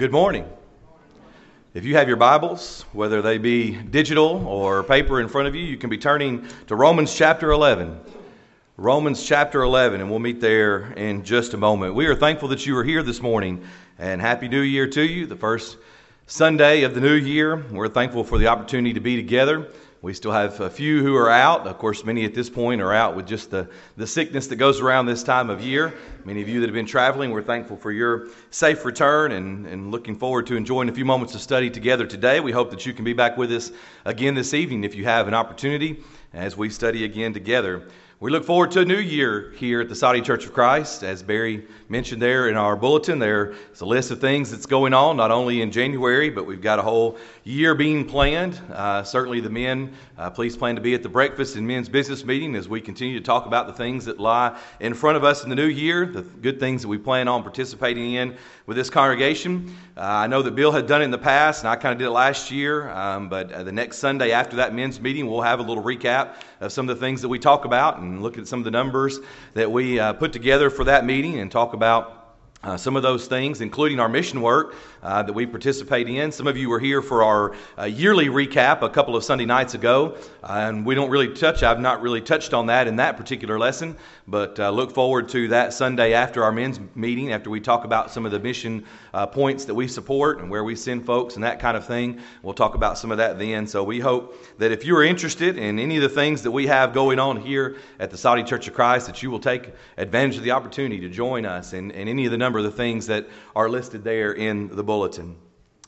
Good morning. If you have your Bibles, whether they be digital or paper in front of you, you can be turning to Romans chapter 11. Romans chapter 11, and we'll meet there in just a moment. We are thankful that you are here this morning, and Happy New Year to you, the first Sunday of the new year. We're thankful for the opportunity to be together. We still have a few who are out. Of course, many at this point are out with just the, the sickness that goes around this time of year. Many of you that have been traveling, we're thankful for your safe return and, and looking forward to enjoying a few moments of study together today. We hope that you can be back with us again this evening if you have an opportunity as we study again together. We look forward to a new year here at the Soddy Church of Christ. As Barry mentioned there in our bulletin, there's a list of things that's going on, not only in January, but we've got a whole year being planned. Uh, certainly, the men, uh, please plan to be at the breakfast and men's business meeting as we continue to talk about the things that lie in front of us in the new year, the good things that we plan on participating in with this congregation. Uh, I know that Bill had done it in the past, and I kind of did it last year, um, but uh, the next Sunday after that men's meeting, we'll have a little recap of some of the things that we talk about and look at some of the numbers that we uh, put together for that meeting and talk about uh, some of those things, including our mission work uh, that we participate in. Some of you were here for our uh, yearly recap a couple of Sunday nights ago, uh, and we don't really touch, I've not really touched on that in that particular lesson, but uh, look forward to that Sunday after our men's meeting, after we talk about some of the mission uh, points that we support and where we send folks and that kind of thing. We'll talk about some of that then. So we hope that if you're interested in any of the things that we have going on here at the Soddy Church of Christ, that you will take advantage of the opportunity to join us in, in any of the number of the things that are listed there in the bulletin.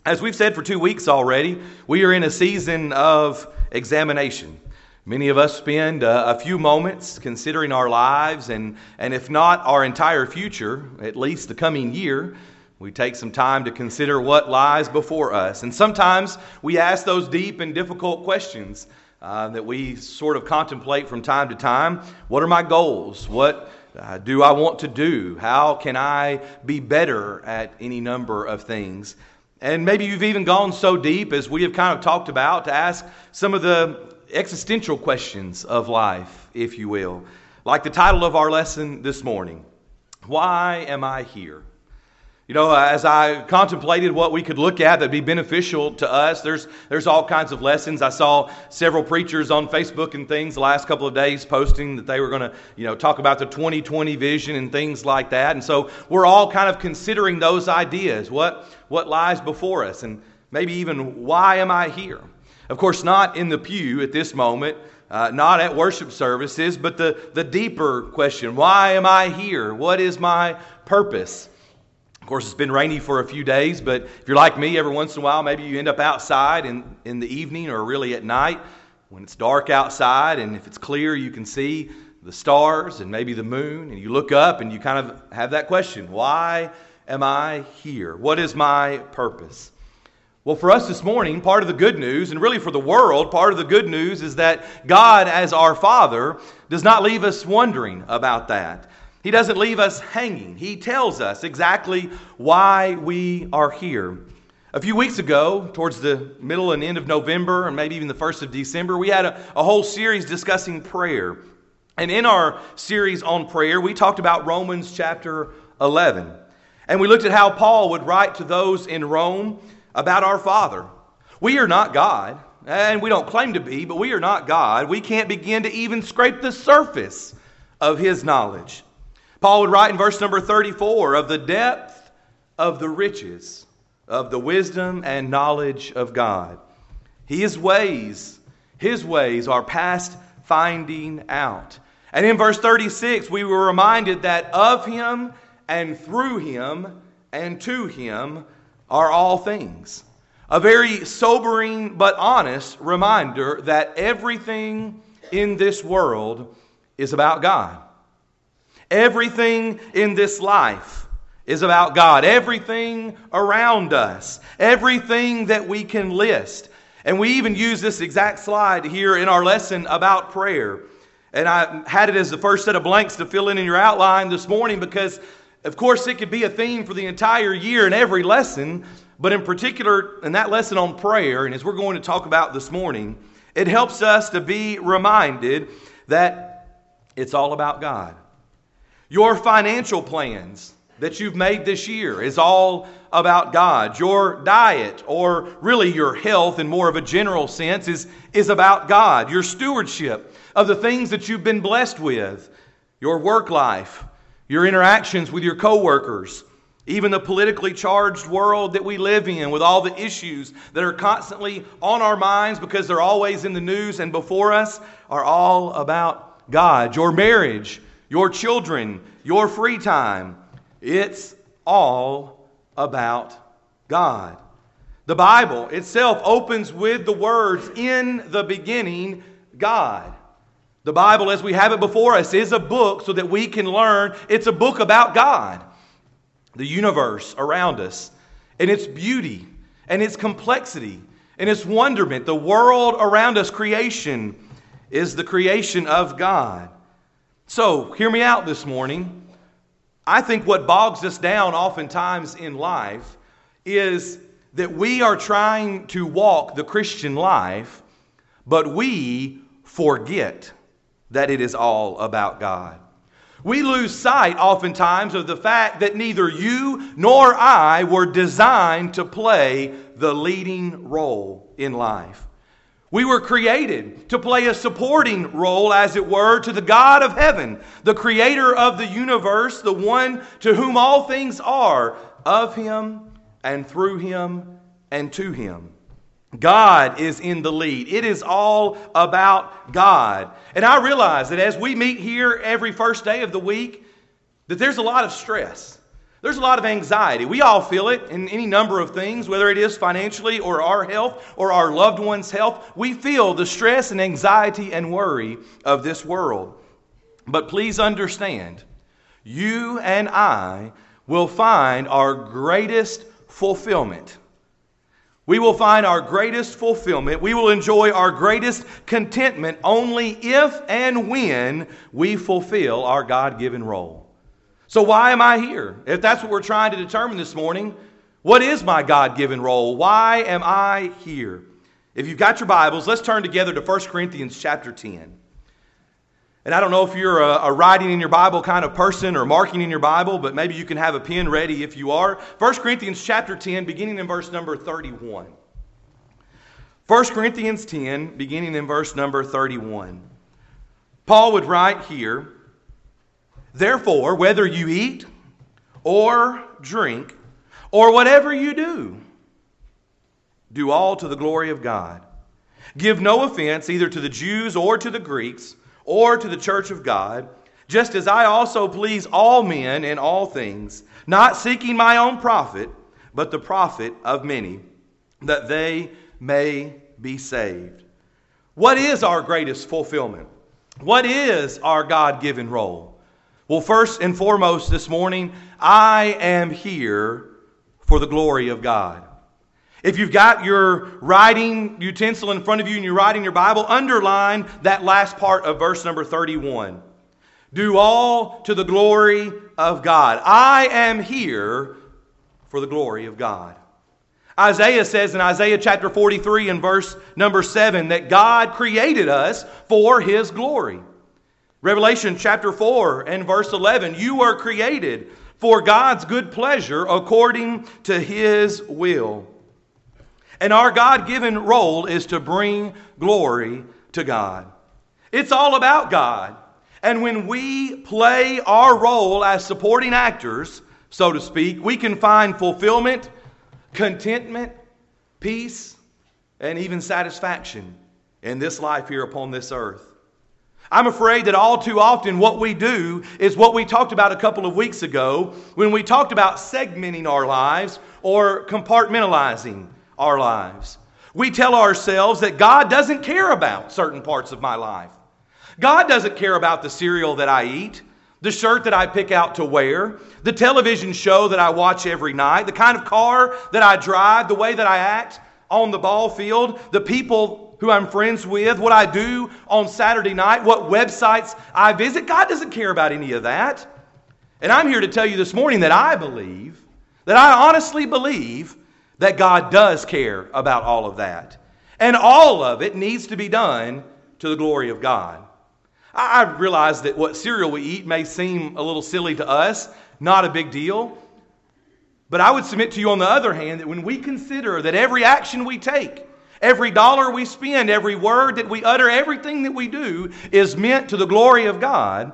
As we've said for two weeks already, we are in a season of examination. Many of us spend uh, a few moments considering our lives, and, and if not our entire future, at least the coming year, we take some time to consider what lies before us. And sometimes we ask those deep and difficult questions uh, that we sort of contemplate from time to time. What are my goals? What uh, do I want to do? How can I be better at any number of things? And maybe you've even gone so deep, as we have kind of talked about, to ask some of the existential questions of life, if you will. Like the title of our lesson this morning Why am I here? You know, as I contemplated what we could look at that'd be beneficial to us, there's, there's all kinds of lessons. I saw several preachers on Facebook and things the last couple of days posting that they were going to, you know, talk about the 2020 vision and things like that. And so we're all kind of considering those ideas. What, what lies before us? And maybe even why am I here? Of course, not in the pew at this moment, uh, not at worship services, but the, the deeper question why am I here? What is my purpose? Of course, it's been rainy for a few days, but if you're like me, every once in a while, maybe you end up outside in, in the evening or really at night when it's dark outside, and if it's clear, you can see the stars and maybe the moon, and you look up and you kind of have that question Why am I here? What is my purpose? Well, for us this morning, part of the good news, and really for the world, part of the good news is that God, as our Father, does not leave us wondering about that. He doesn't leave us hanging. He tells us exactly why we are here. A few weeks ago, towards the middle and end of November, and maybe even the first of December, we had a, a whole series discussing prayer. And in our series on prayer, we talked about Romans chapter 11. And we looked at how Paul would write to those in Rome about our Father. We are not God, and we don't claim to be, but we are not God. We can't begin to even scrape the surface of His knowledge. Paul would write in verse number 34 of the depth of the riches of the wisdom and knowledge of God. His ways, his ways are past finding out. And in verse 36, we were reminded that of him and through him and to him are all things. A very sobering but honest reminder that everything in this world is about God. Everything in this life is about God. Everything around us, everything that we can list. And we even use this exact slide here in our lesson about prayer. And I had it as the first set of blanks to fill in in your outline this morning because, of course, it could be a theme for the entire year in every lesson. But in particular, in that lesson on prayer, and as we're going to talk about this morning, it helps us to be reminded that it's all about God. Your financial plans, that you've made this year is all about God. Your diet, or really your health in more of a general sense, is, is about God. Your stewardship of the things that you've been blessed with, your work life, your interactions with your coworkers, even the politically charged world that we live in, with all the issues that are constantly on our minds because they're always in the news and before us, are all about God. Your marriage, your children, your free time, it's all about God. The Bible itself opens with the words, In the beginning, God. The Bible, as we have it before us, is a book so that we can learn. It's a book about God, the universe around us, and its beauty, and its complexity, and its wonderment. The world around us, creation, is the creation of God. So, hear me out this morning. I think what bogs us down oftentimes in life is that we are trying to walk the Christian life, but we forget that it is all about God. We lose sight oftentimes of the fact that neither you nor I were designed to play the leading role in life. We were created to play a supporting role, as it were, to the God of heaven, the creator of the universe, the one to whom all things are, of him and through him and to him. God is in the lead. It is all about God. And I realize that as we meet here every first day of the week, that there's a lot of stress. There's a lot of anxiety. We all feel it in any number of things, whether it is financially or our health or our loved one's health. We feel the stress and anxiety and worry of this world. But please understand, you and I will find our greatest fulfillment. We will find our greatest fulfillment. We will enjoy our greatest contentment only if and when we fulfill our God given role. So, why am I here? If that's what we're trying to determine this morning, what is my God given role? Why am I here? If you've got your Bibles, let's turn together to 1 Corinthians chapter 10. And I don't know if you're a, a, writing in your Bible kind of person or marking in your Bible, but maybe you can have a pen ready if you are. 1 Corinthians chapter 10, beginning in verse number 31. 1 Corinthians 10, beginning in verse number 31. Paul would write here Therefore, whether you eat or drink or whatever you do, do all to the glory of God. Give no offense either to the Jews or to the Greeks or to the church of God, just as I also please all men in all things, not seeking my own profit, but the profit of many, that they may be saved. What is our greatest fulfillment? What is our God given role? Well, first and foremost this morning, I am here for the glory of God. If you've got your writing utensil in front of you and you're writing your Bible, underline that last part of verse number 31. Do all to the glory of God. I am here for the glory of God. Isaiah says in Isaiah chapter 43 and verse number 7 that God created us for his glory. Revelation chapter 4 and verse 11 You are created for God's good pleasure according to his will. And our God given role is to bring glory to God. It's all about God. And when we play our role as supporting actors, so to speak, we can find fulfillment, contentment, peace, and even satisfaction in this life here upon this earth. I'm afraid that all too often what we do is what we talked about a couple of weeks ago when we talked about segmenting our lives or compartmentalizing our lives. We tell ourselves that God doesn't care about certain parts of my life. God doesn't care about the cereal that I eat, the shirt that I pick out to wear, the television show that I watch every night, the kind of car that I drive, the way that I act on the ball field, the people who I'm friends with, what I do on Saturday night, what websites I visit. God doesn't care about any of that. And I'm here to tell you this morning that I believe, that I honestly believe, that God does care about all of that. And all of it needs to be done to the glory of God. I realize that what cereal we eat may seem a little silly to us, not a big deal. But I would submit to you, on the other hand, that when we consider that every action we take, every dollar we spend, every word that we utter, everything that we do is meant to the glory of God,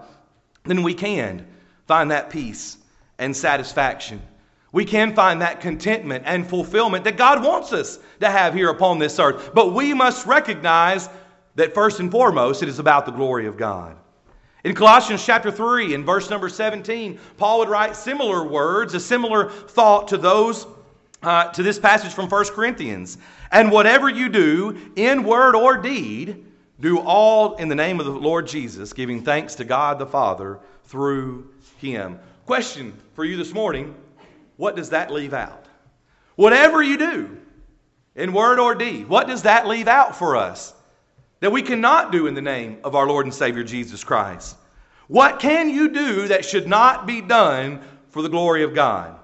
then we can find that peace and satisfaction. We can find that contentment and fulfillment that God wants us to have here upon this earth. But we must recognize that first and foremost, it is about the glory of God. In Colossians chapter 3, in verse number 17, Paul would write similar words, a similar thought to those, uh, to this passage from 1 Corinthians. And whatever you do, in word or deed, do all in the name of the Lord Jesus, giving thanks to God the Father through him. Question for you this morning what does that leave out? Whatever you do, in word or deed, what does that leave out for us? that we cannot do in the name of our Lord and Savior Jesus Christ? What can you do that should not be done for the glory of God?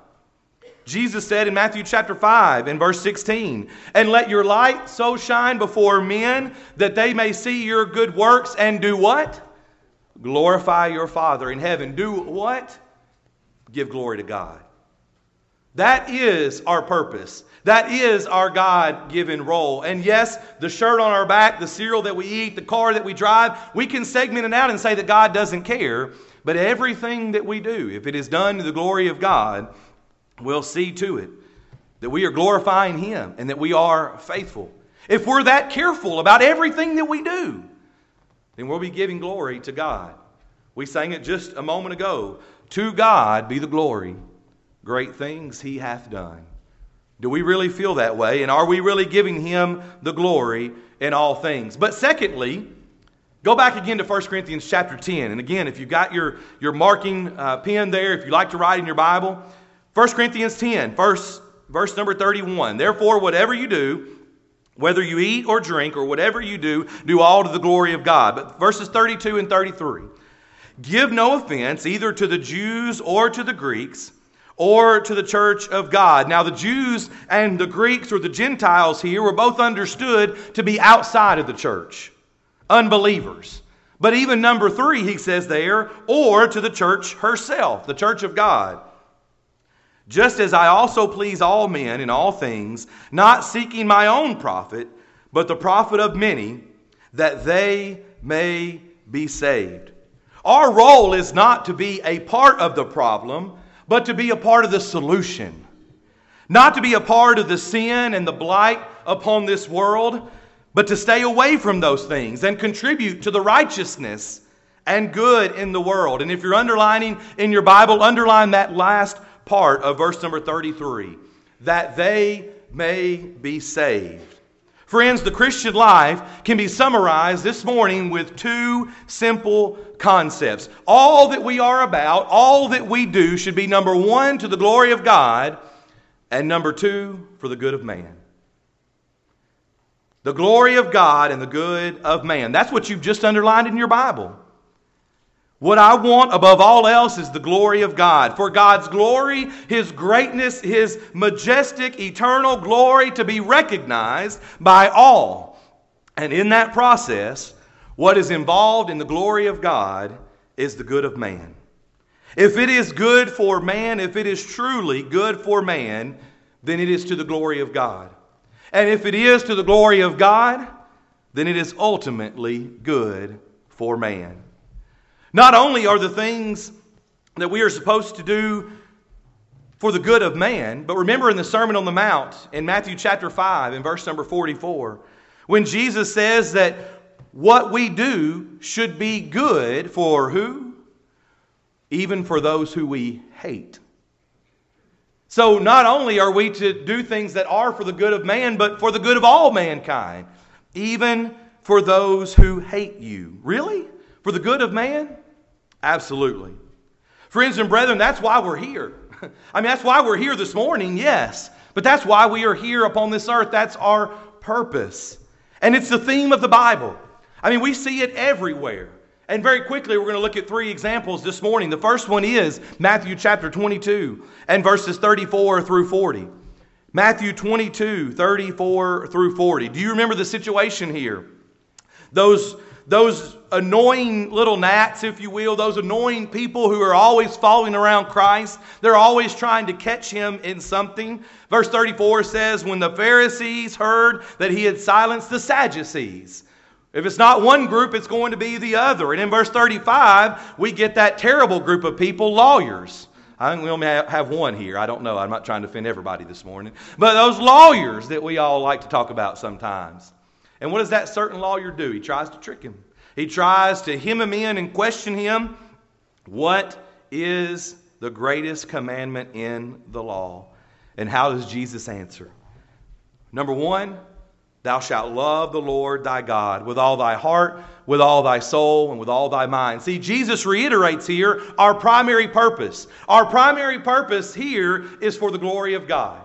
Jesus said in Matthew chapter 5 in verse 16, And let your light so shine before men that they may see your good works and do what? Glorify your Father in heaven. Do what? Give glory to God. That is our purpose. That is our God given role. And yes, the shirt on our back, the cereal that we eat, the car that we drive, we can segment it out and say that God doesn't care. But everything that we do, if it is done to the glory of God, we'll see to it that we are glorifying Him and that we are faithful. If we're that careful about everything that we do, then we'll be giving glory to God. We sang it just a moment ago. To God be the glory, great things He hath done. Do we really feel that way? And are we really giving him the glory in all things? But secondly, go back again to 1 Corinthians chapter 10. And again, if you've got your, your marking uh, pen there, if you like to write in your Bible, 1 Corinthians 10, verse, verse number 31. Therefore, whatever you do, whether you eat or drink or whatever you do, do all to the glory of God. But verses 32 and 33. Give no offense either to the Jews or to the Greeks or to the church of God. Now, the Jews and the Greeks or the Gentiles here were both understood to be outside of the church, unbelievers. But even number three, he says there, or to the church herself, the church of God. Just as I also please all men in all things, not seeking my own profit, but the profit of many, that they may be saved. Our role is not to be a part of the problem, but to be a part of the solution. Not to be a part of the sin and the blight upon this world, but to stay away from those things and contribute to the righteousness and good in the world. And if you're underlining in your Bible, underline that last part of verse number 33 that they may be saved. Friends, the Christian life can be summarized this morning with two simple concepts. All that we are about, all that we do should be number one, to the glory of God, and number two, for the good of man. The glory of God and the good of man. That's what you've just underlined in your Bible. What I want above all else is the glory of God. For God's glory, His greatness, His majestic, eternal glory to be recognized by all. And in that process, what is involved in the glory of God is the good of man. If it is good for man, if it is truly good for man, then it is to the glory of God. And if it is to the glory of God, then it is ultimately good for man. Not only are the things that we are supposed to do for the good of man, but remember in the Sermon on the Mount in Matthew chapter 5 in verse number 44, when Jesus says that what we do should be good for who? Even for those who we hate. So not only are we to do things that are for the good of man, but for the good of all mankind, even for those who hate you. Really? For the good of man? Absolutely. Friends and brethren, that's why we're here. I mean, that's why we're here this morning, yes. But that's why we are here upon this earth. That's our purpose. And it's the theme of the Bible. I mean, we see it everywhere. And very quickly, we're going to look at three examples this morning. The first one is Matthew chapter 22 and verses 34 through 40. Matthew 22, 34 through 40. Do you remember the situation here? Those those annoying little gnats, if you will, those annoying people who are always following around Christ. They're always trying to catch him in something. Verse 34 says, When the Pharisees heard that he had silenced the Sadducees, if it's not one group, it's going to be the other. And in verse 35, we get that terrible group of people, lawyers. I think we only have one here. I don't know. I'm not trying to offend everybody this morning. But those lawyers that we all like to talk about sometimes. And what does that certain lawyer do? He tries to trick him. He tries to hem him in and question him. What is the greatest commandment in the law? And how does Jesus answer? Number one, thou shalt love the Lord thy God with all thy heart, with all thy soul, and with all thy mind. See, Jesus reiterates here our primary purpose. Our primary purpose here is for the glory of God.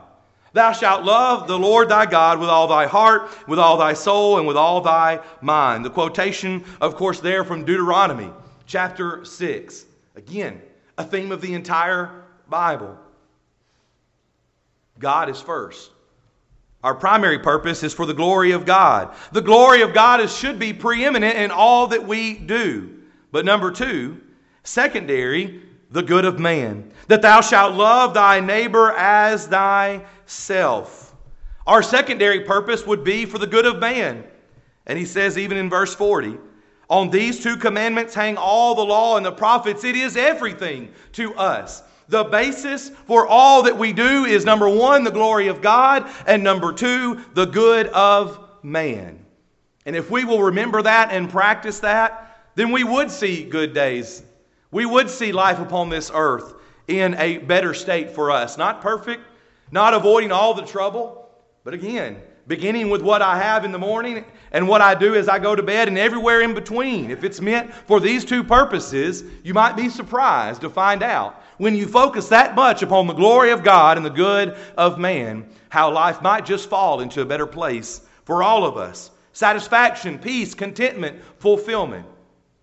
Thou shalt love the Lord thy God with all thy heart, with all thy soul, and with all thy mind. The quotation, of course, there from Deuteronomy chapter 6. Again, a theme of the entire Bible. God is first. Our primary purpose is for the glory of God. The glory of God is, should be preeminent in all that we do. But number two, secondary, the good of man. That thou shalt love thy neighbor as thyself. Our secondary purpose would be for the good of man. And he says, even in verse 40, on these two commandments hang all the law and the prophets. It is everything to us. The basis for all that we do is number one, the glory of God, and number two, the good of man. And if we will remember that and practice that, then we would see good days. We would see life upon this earth in a better state for us. Not perfect, not avoiding all the trouble, but again, beginning with what I have in the morning and what I do as I go to bed and everywhere in between. If it's meant for these two purposes, you might be surprised to find out when you focus that much upon the glory of God and the good of man, how life might just fall into a better place for all of us. Satisfaction, peace, contentment, fulfillment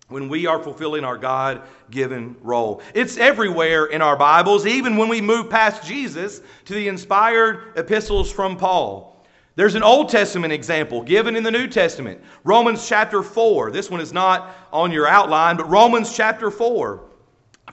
when we are fulfilling our God given role. It's everywhere in our Bibles, even when we move past Jesus to the inspired epistles from Paul. There's an Old Testament example given in the New Testament. Romans chapter 4. This one is not on your outline, but Romans chapter 4.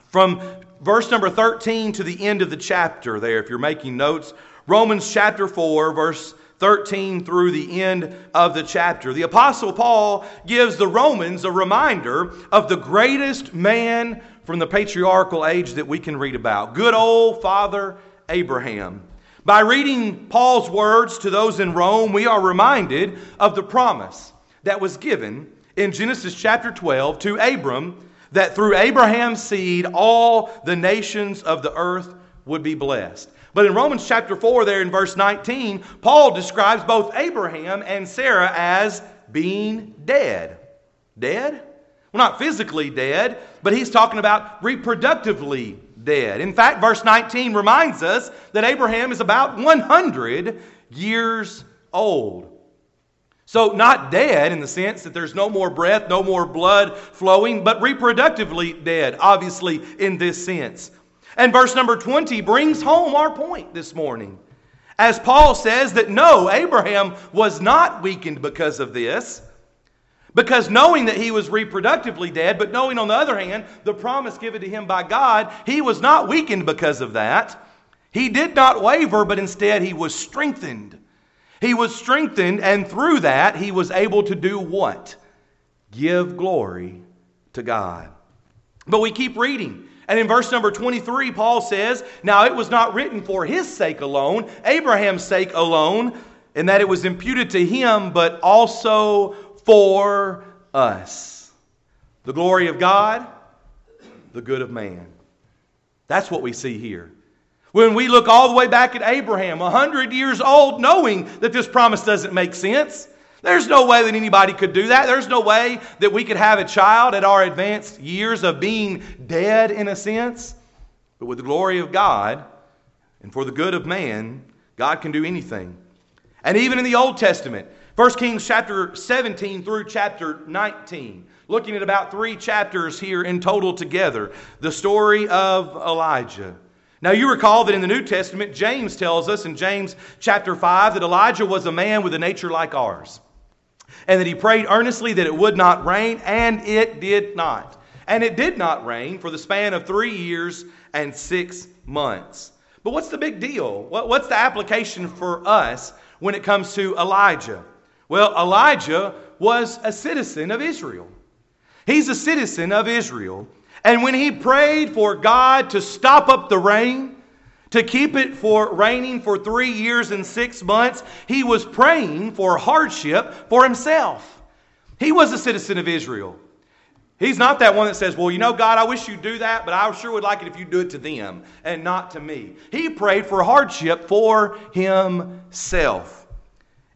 From verse number 13 to the end of the chapter, there, if you're making notes. Romans chapter 4, verse 13 through the end of the chapter. The Apostle Paul gives the Romans a reminder of the greatest man from the patriarchal age that we can read about good old Father Abraham. By reading Paul's words to those in Rome, we are reminded of the promise that was given in Genesis chapter 12 to Abram that through Abraham's seed all the nations of the earth would be blessed. But in Romans chapter 4, there in verse 19, Paul describes both Abraham and Sarah as being dead. Dead? Well, not physically dead, but he's talking about reproductively dead. In fact, verse 19 reminds us that Abraham is about 100 years old. So, not dead in the sense that there's no more breath, no more blood flowing, but reproductively dead, obviously, in this sense. And verse number 20 brings home our point this morning. As Paul says that no, Abraham was not weakened because of this. Because knowing that he was reproductively dead, but knowing on the other hand the promise given to him by God, he was not weakened because of that. He did not waver, but instead he was strengthened. He was strengthened, and through that he was able to do what? Give glory to God. But we keep reading. And in verse number 23, Paul says, Now it was not written for his sake alone, Abraham's sake alone, and that it was imputed to him, but also for us. The glory of God, the good of man. That's what we see here. When we look all the way back at Abraham, 100 years old, knowing that this promise doesn't make sense, there's no way that anybody could do that. There's no way that we could have a child at our advanced years of being dead in a sense. But with the glory of God and for the good of man, God can do anything. And even in the Old Testament, 1 Kings chapter 17 through chapter 19. Looking at about three chapters here in total together. The story of Elijah. Now, you recall that in the New Testament, James tells us in James chapter 5 that Elijah was a man with a nature like ours. And that he prayed earnestly that it would not rain, and it did not. And it did not rain for the span of three years and six months. But what's the big deal? What's the application for us when it comes to Elijah? Well, Elijah was a citizen of Israel. He's a citizen of Israel. And when he prayed for God to stop up the rain, to keep it for raining for three years and six months, he was praying for hardship for himself. He was a citizen of Israel. He's not that one that says, Well, you know, God, I wish you'd do that, but I sure would like it if you do it to them and not to me. He prayed for hardship for himself.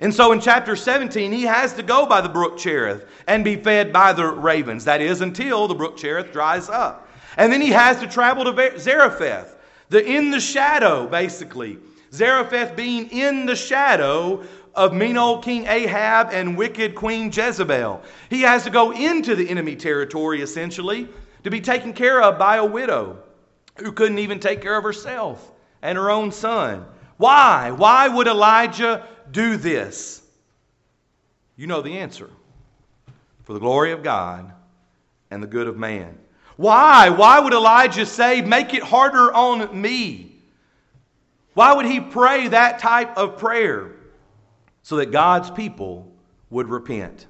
And so in chapter 17, he has to go by the brook Cherith and be fed by the ravens. That is, until the brook Cherith dries up. And then he has to travel to Zarephath, the in the shadow, basically. Zarephath being in the shadow of mean old King Ahab and wicked Queen Jezebel. He has to go into the enemy territory, essentially, to be taken care of by a widow who couldn't even take care of herself and her own son. Why? Why would Elijah do this? You know the answer. For the glory of God and the good of man. Why? Why would Elijah say, Make it harder on me? Why would he pray that type of prayer? So that God's people would repent.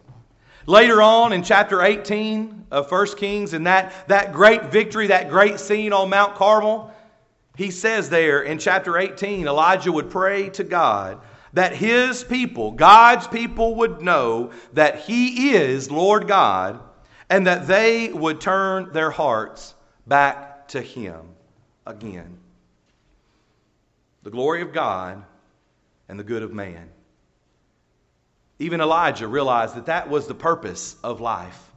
Later on in chapter 18 of 1 Kings, in that, that great victory, that great scene on Mount Carmel, he says there in chapter 18, Elijah would pray to God that his people, God's people, would know that he is Lord God and that they would turn their hearts back to him again. The glory of God and the good of man. Even Elijah realized that that was the purpose of life.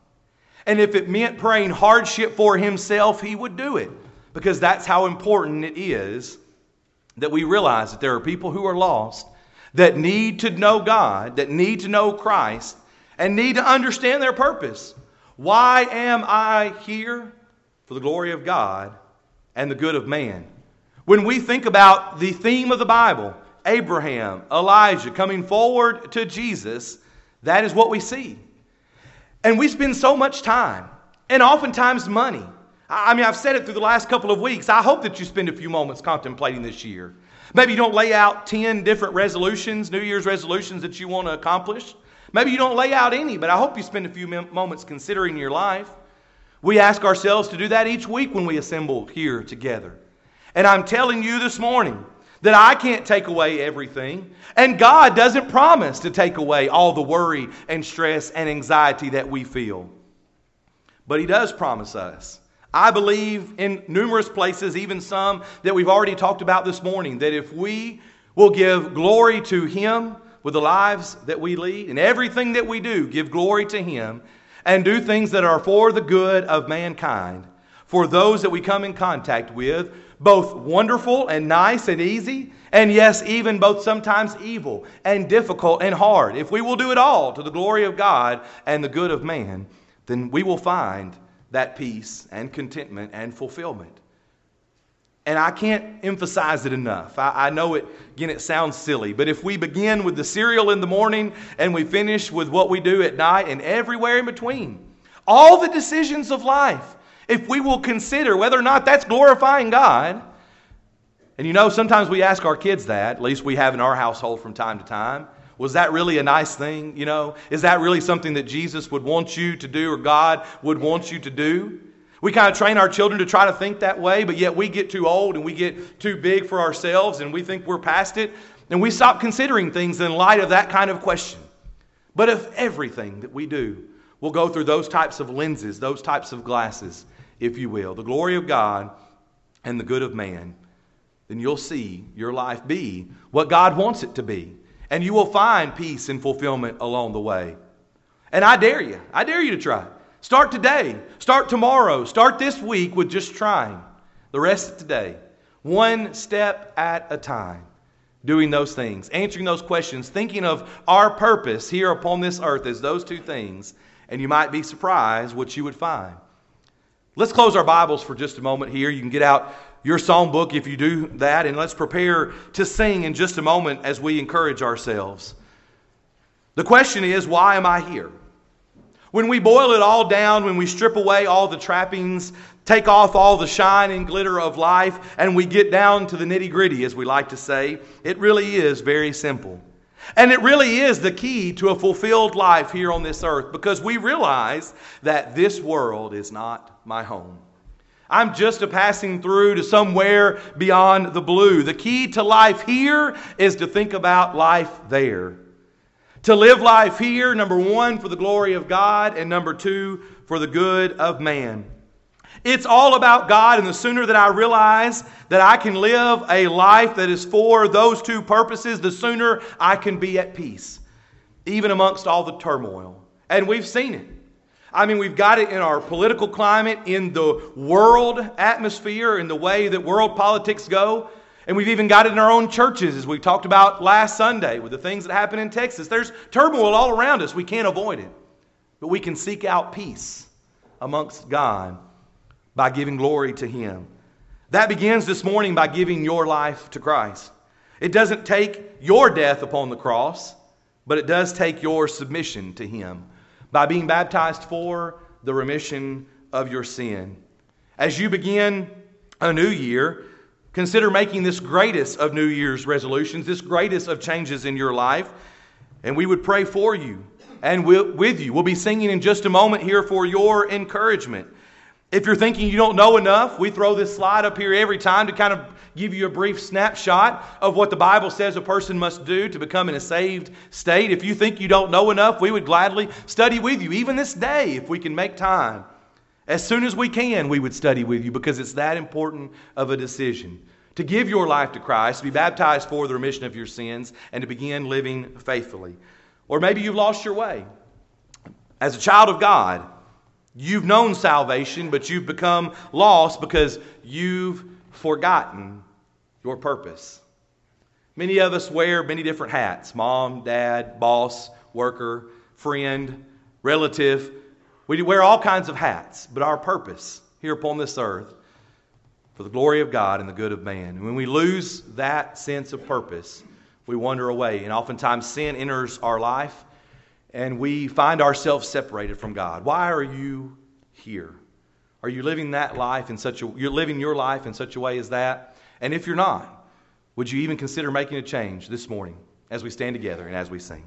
And if it meant praying hardship for himself, he would do it because that's how important it is that we realize that there are people who are lost that need to know God, that need to know Christ, and need to understand their purpose. Why am I here? For the glory of God and the good of man. When we think about the theme of the Bible, Abraham, Elijah coming forward to Jesus, that is what we see. And we spend so much time and oftentimes money. I mean, I've said it through the last couple of weeks. I hope that you spend a few moments contemplating this year. Maybe you don't lay out 10 different resolutions, New Year's resolutions that you want to accomplish. Maybe you don't lay out any, but I hope you spend a few moments considering your life. We ask ourselves to do that each week when we assemble here together. And I'm telling you this morning that I can't take away everything, and God doesn't promise to take away all the worry and stress and anxiety that we feel. But He does promise us I believe in numerous places, even some that we've already talked about this morning, that if we will give glory to Him with the lives that we lead and everything that we do, give glory to Him and do things that are for the good of mankind, for those that we come in contact with, both wonderful and nice and easy, and yes, even both sometimes evil and difficult and hard. If we will do it all to the glory of God and the good of man, then we will find that peace and contentment and fulfillment. And I can't emphasize it enough. I, I, know it, again, it sounds silly, but if we begin with the cereal in the morning and we finish with what we do at night and everywhere in between, all the decisions of life, if we will consider whether or not that's glorifying God, and you know, sometimes we ask our kids that, at least we have in our household from time to time. Was that really a nice thing? You know, is that really something that Jesus would want you to do or God would want you to do? We kind of train our children to try to think that way, but yet we get too old and we get too big for ourselves and we think we're past it and we stop considering things in light of that kind of question. But if everything that we do will go through those types of lenses, those types of glasses, if you will, the glory of God and the good of man, then you'll see your life be what God wants it to be and you will find peace and fulfillment along the way. And I dare you, I dare you to try. Start today, start tomorrow, start this week with just trying. The rest of today, one step at a time, doing those things, answering those questions, thinking of our purpose here upon this earth as those two things, and you might be surprised what you would find. Let's close our Bibles for just a moment here. You can get out your songbook if you do that, and let's prepare to sing in just a moment as we encourage ourselves. The question is, why am I here? When we boil it all down, when we strip away all the trappings, take off all the shine and glitter of life, and we get down to the nitty gritty, as we like to say, it really is very simple. And it really is the key to a fulfilled life here on this earth because we realize that this world is not my home. I'm just a passing through to somewhere beyond the blue. The key to life here is to think about life there. To live life here, number one, for the glory of God, and number two, for the good of man. It's all about God, and the sooner that I realize that I can live a life that is for those two purposes, the sooner I can be at peace, even amongst all the turmoil. And we've seen it. I mean, we've got it in our political climate, in the world atmosphere, in the way that world politics go. And we've even got it in our own churches, as we talked about last Sunday with the things that happen in Texas. There's turmoil all around us. We can't avoid it. But we can seek out peace amongst God by giving glory to Him. That begins this morning by giving your life to Christ. It doesn't take your death upon the cross, but it does take your submission to Him by being baptized for the remission of your sin. As you begin a new year, consider making this greatest of New Year's resolutions, this greatest of changes in your life, and we would pray for you and with you. We'll be singing in just a moment here for your encouragement. If you're thinking you don't know enough, we throw this slide up here every time to kind of give you a brief snapshot of what the Bible says a person must do to become in a saved state. If you think you don't know enough, we would gladly study with you, even this day, if we can make time. As soon as we can, we would study with you because it's that important of a decision. To give your life to Christ, to be baptized for the remission of your sins, and to begin living faithfully. Or maybe you've lost your way. As a child of God, You've known salvation, but you've become lost because you've forgotten your purpose. Many of us wear many different hats mom, dad, boss, worker, friend, relative. We wear all kinds of hats, but our purpose here upon this earth for the glory of God and the good of man. And when we lose that sense of purpose, we wander away. And oftentimes sin enters our life and we find ourselves separated from God. Why are you here? Are you living that life in such a you're living your life in such a way as that? And if you're not, would you even consider making a change this morning as we stand together and as we sing?